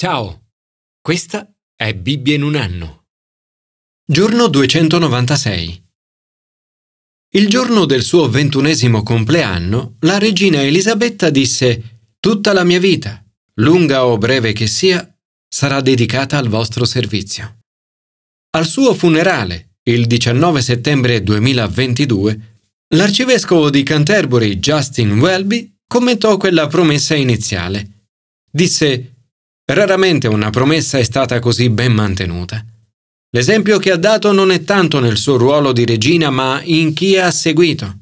Ciao, questa è Bibbia in un anno. Giorno 296. Il giorno del suo ventunesimo compleanno, la regina Elisabetta disse Tutta la mia vita, lunga o breve che sia, sarà dedicata al vostro servizio. Al suo funerale, il 19 settembre 2022, l'arcivescovo di Canterbury Justin Welby commentò quella promessa iniziale. Disse Raramente una promessa è stata così ben mantenuta. L'esempio che ha dato non è tanto nel suo ruolo di regina, ma in chi ha seguito.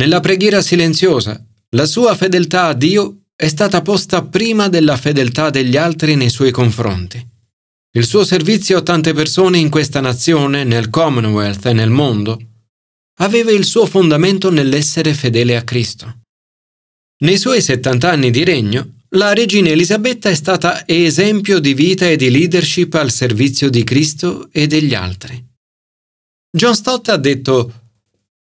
Nella preghiera silenziosa, la sua fedeltà a Dio è stata posta prima della fedeltà degli altri nei suoi confronti. Il suo servizio a tante persone in questa nazione, nel Commonwealth e nel mondo, aveva il suo fondamento nell'essere fedele a Cristo. Nei suoi 70 anni di regno, la regina Elisabetta è stata esempio di vita e di leadership al servizio di Cristo e degli altri. John Stott ha detto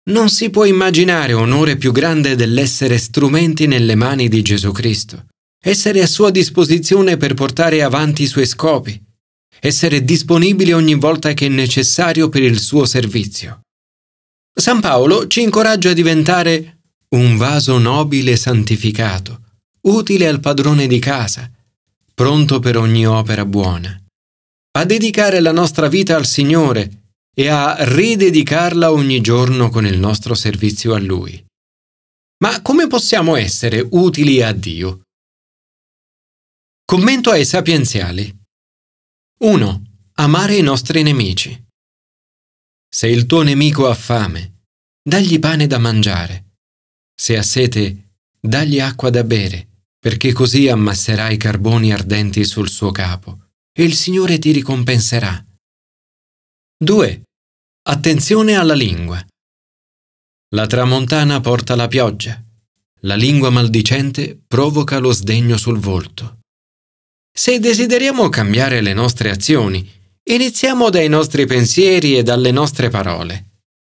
Non si può immaginare onore più grande dell'essere strumenti nelle mani di Gesù Cristo, essere a sua disposizione per portare avanti i suoi scopi, essere disponibili ogni volta che è necessario per il suo servizio. San Paolo ci incoraggia a diventare un vaso nobile santificato, utile al padrone di casa, pronto per ogni opera buona, a dedicare la nostra vita al Signore e a ridedicarla ogni giorno con il nostro servizio a Lui. Ma come possiamo essere utili a Dio? Commento ai sapienziali. 1. Amare i nostri nemici. Se il tuo nemico ha fame, dagli pane da mangiare. Se ha sete, dagli acqua da bere perché così ammasserai carboni ardenti sul suo capo e il Signore ti ricompenserà. 2. Attenzione alla lingua. La tramontana porta la pioggia, la lingua maldicente provoca lo sdegno sul volto. Se desideriamo cambiare le nostre azioni, iniziamo dai nostri pensieri e dalle nostre parole.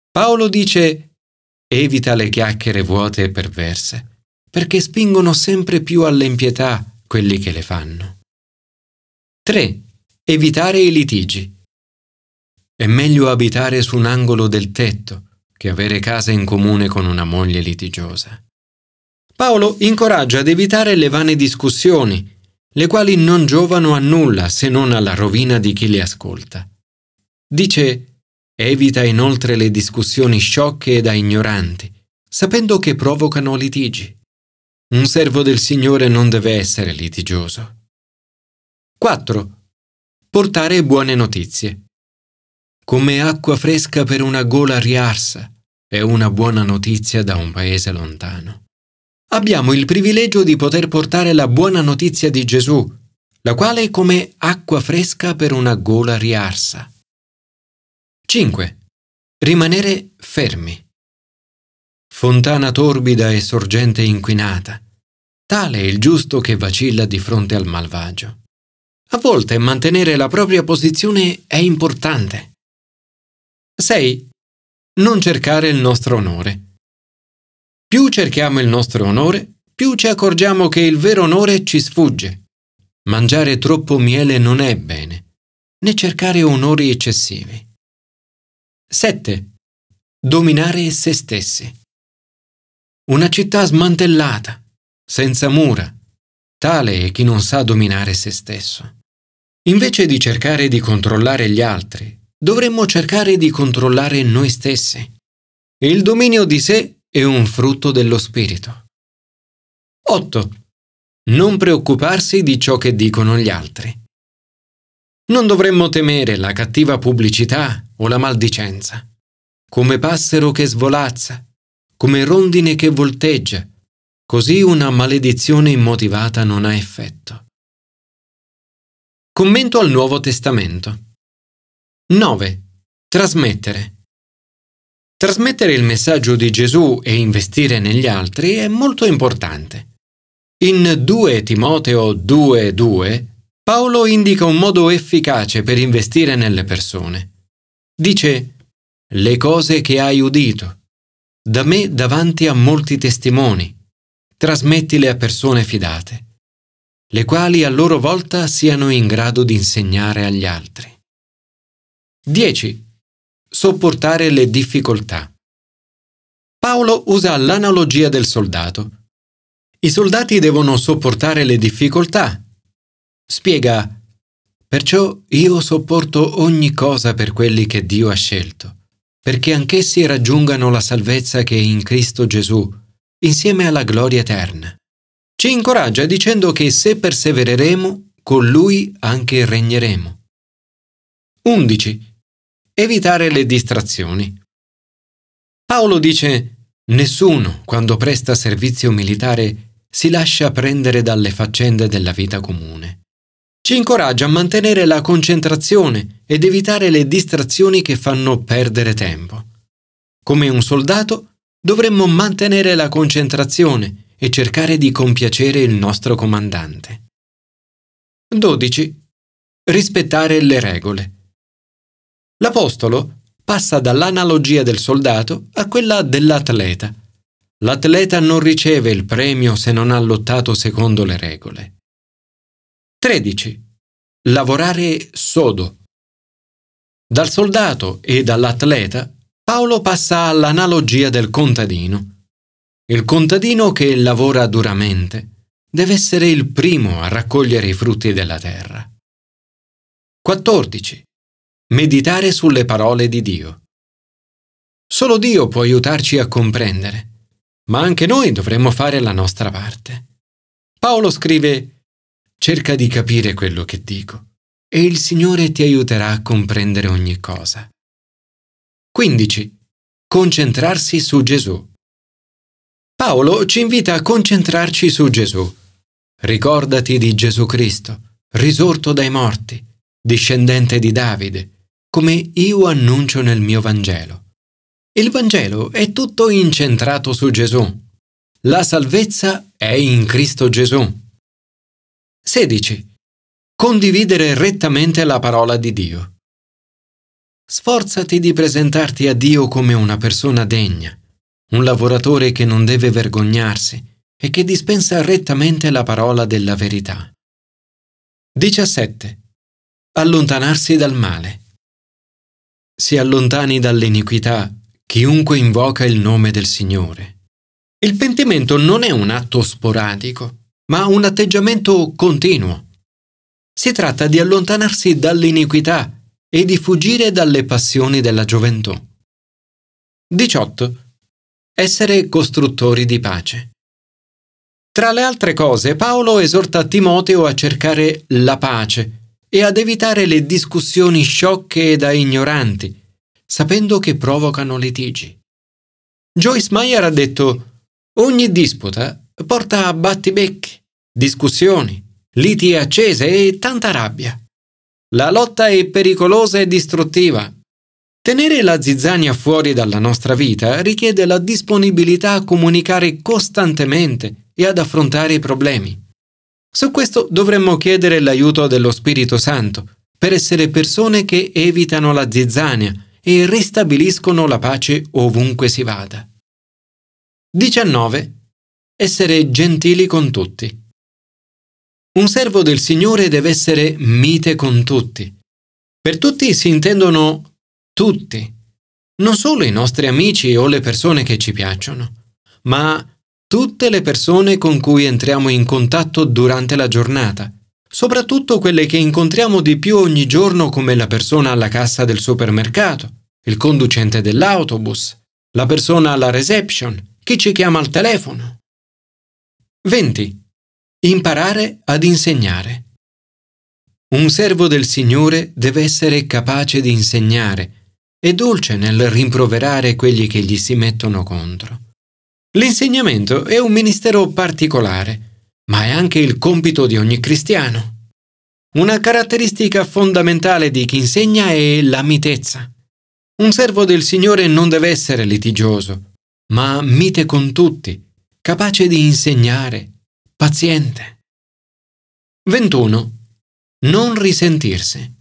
Paolo dice evita le chiacchiere vuote e perverse perché spingono sempre più all'impietà quelli che le fanno. 3. Evitare i litigi. È meglio abitare su un angolo del tetto che avere casa in comune con una moglie litigiosa. Paolo incoraggia ad evitare le vane discussioni, le quali non giovano a nulla se non alla rovina di chi le ascolta. Dice, evita inoltre le discussioni sciocche e da ignoranti, sapendo che provocano litigi. Un servo del Signore non deve essere litigioso. 4. Portare buone notizie. Come acqua fresca per una gola riarsa è una buona notizia da un paese lontano. Abbiamo il privilegio di poter portare la buona notizia di Gesù, la quale è come acqua fresca per una gola riarsa. 5. Rimanere fermi fontana torbida e sorgente inquinata. Tale è il giusto che vacilla di fronte al malvagio. A volte mantenere la propria posizione è importante. 6. Non cercare il nostro onore. Più cerchiamo il nostro onore, più ci accorgiamo che il vero onore ci sfugge. Mangiare troppo miele non è bene, né cercare onori eccessivi. 7. Dominare se stessi. Una città smantellata, senza mura. Tale è chi non sa dominare se stesso. Invece di cercare di controllare gli altri, dovremmo cercare di controllare noi stessi. Il dominio di sé è un frutto dello spirito. 8. Non preoccuparsi di ciò che dicono gli altri. Non dovremmo temere la cattiva pubblicità o la maldicenza. Come passero che svolazza, come rondine che volteggia, così una maledizione immotivata non ha effetto. Commento al Nuovo Testamento. 9. Trasmettere. Trasmettere il messaggio di Gesù e investire negli altri è molto importante. In 2 Timoteo 2.2 Paolo indica un modo efficace per investire nelle persone. Dice le cose che hai udito, da me davanti a molti testimoni. Trasmettile a persone fidate. le quali a loro volta siano in grado di insegnare agli altri. 10. Sopportare le difficoltà. Paolo usa l'analogia del soldato. I soldati devono sopportare le difficoltà. Spiega, perciò io sopporto ogni cosa per quelli che Dio ha scelto, perché anch'essi raggiungano la salvezza che è in Cristo Gesù, insieme alla gloria eterna. Ci incoraggia dicendo che se persevereremo, con Lui anche regneremo. 11. Evitare le distrazioni. Paolo dice, nessuno, quando presta servizio militare, si lascia prendere dalle faccende della vita comune. Ci incoraggia a mantenere la concentrazione ed evitare le distrazioni che fanno perdere tempo. Come un soldato, dovremmo mantenere la concentrazione e cercare di compiacere il nostro comandante. 12. Rispettare le regole. L'Apostolo passa dall'analogia del soldato a quella dell'atleta. L'atleta non riceve il premio se non ha lottato secondo le regole. 13. Lavorare sodo. Dal soldato e dall'atleta Paolo passa all'analogia del contadino. Il contadino che lavora duramente deve essere il primo a raccogliere i frutti della terra. 14 meditare sulle parole di Dio. Solo Dio può aiutarci a comprendere, ma anche noi dovremmo fare la nostra parte. Paolo scrive, cerca di capire quello che dico e il Signore ti aiuterà a comprendere ogni cosa. 15. Concentrarsi su Gesù. Paolo ci invita a concentrarci su Gesù. Ricordati di Gesù Cristo, risorto dai morti, discendente di Davide, come io annuncio nel mio Vangelo. Il Vangelo è tutto incentrato su Gesù. La salvezza è in Cristo Gesù. 16. Condividere rettamente la parola di Dio. Sforzati di presentarti a Dio come una persona degna, un lavoratore che non deve vergognarsi e che dispensa rettamente la parola della verità. 17. Allontanarsi dal male si allontani dall'iniquità chiunque invoca il nome del Signore. Il pentimento non è un atto sporadico, ma un atteggiamento continuo. Si tratta di allontanarsi dall'iniquità e di fuggire dalle passioni della gioventù. 18. Essere costruttori di pace. Tra le altre cose, Paolo esorta Timoteo a cercare la pace e ad evitare le discussioni sciocche e da ignoranti, sapendo che provocano litigi. Joyce Meyer ha detto ogni disputa porta a battibecchi, discussioni, liti accese e tanta rabbia. La lotta è pericolosa e distruttiva. Tenere la zizzania fuori dalla nostra vita richiede la disponibilità a comunicare costantemente e ad affrontare i problemi. Su questo dovremmo chiedere l'aiuto dello Spirito Santo per essere persone che evitano la zizzania e ristabiliscono la pace ovunque si vada. 19. Essere gentili con tutti. Un servo del Signore deve essere mite con tutti. Per tutti si intendono tutti, non solo i nostri amici o le persone che ci piacciono, ma tutte le persone con cui entriamo in contatto durante la giornata, soprattutto quelle che incontriamo di più ogni giorno come la persona alla cassa del supermercato, il conducente dell'autobus, la persona alla reception, chi ci chiama al telefono. 20. Imparare ad insegnare. Un servo del Signore deve essere capace di insegnare e dolce nel rimproverare quelli che gli si mettono contro. L'insegnamento è un ministero particolare, ma è anche il compito di ogni cristiano. Una caratteristica fondamentale di chi insegna è la mitezza. Un servo del Signore non deve essere litigioso, ma mite con tutti, capace di insegnare, paziente. 21. Non risentirsi.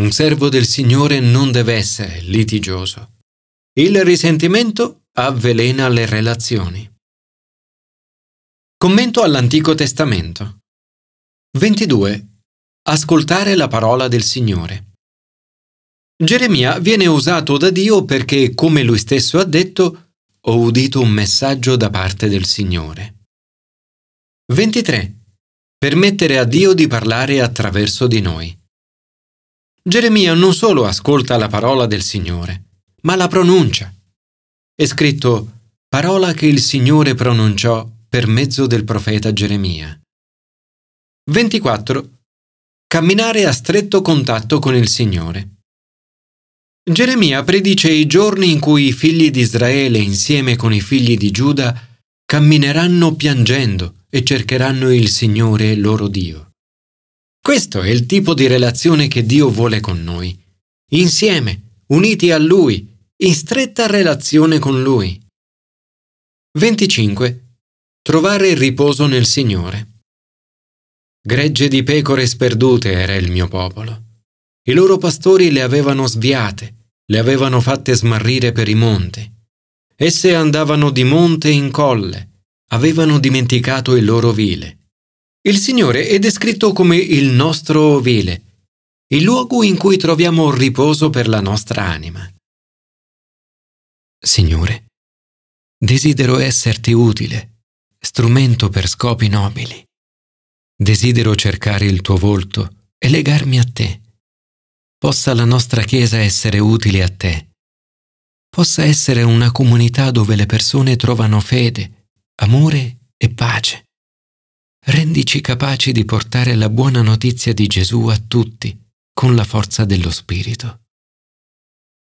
Un servo del Signore non deve essere litigioso. Il risentimento avvelena le relazioni. Commento all'Antico Testamento. 22. Ascoltare la parola del Signore. Geremia viene usato da Dio perché, come lui stesso ha detto, ho udito un messaggio da parte del Signore. 23. Permettere a Dio di parlare attraverso di noi. Geremia non solo ascolta la parola del Signore, ma la pronuncia. È scritto parola che il Signore pronunciò per mezzo del profeta Geremia. 24. Camminare a stretto contatto con il Signore. Geremia predice i giorni in cui i figli di Israele insieme con i figli di Giuda cammineranno piangendo e cercheranno il Signore loro Dio. Questo è il tipo di relazione che Dio vuole con noi, insieme, uniti a Lui, in stretta relazione con Lui. 25. Trovare riposo nel Signore. Gregge di pecore sperdute era il mio popolo. I loro pastori le avevano sviate, le avevano fatte smarrire per i monti. Esse andavano di monte in colle, avevano dimenticato il loro ovile. Il Signore è descritto come il nostro ovile, il luogo in cui troviamo riposo per la nostra anima. Signore, desidero esserti utile, strumento per scopi nobili. Desidero cercare il tuo volto e legarmi a te. Possa la nostra Chiesa essere utile a te. Possa essere una comunità dove le persone trovano fede, amore e pace. Rendici capaci di portare la buona notizia di Gesù a tutti con la forza dello Spirito.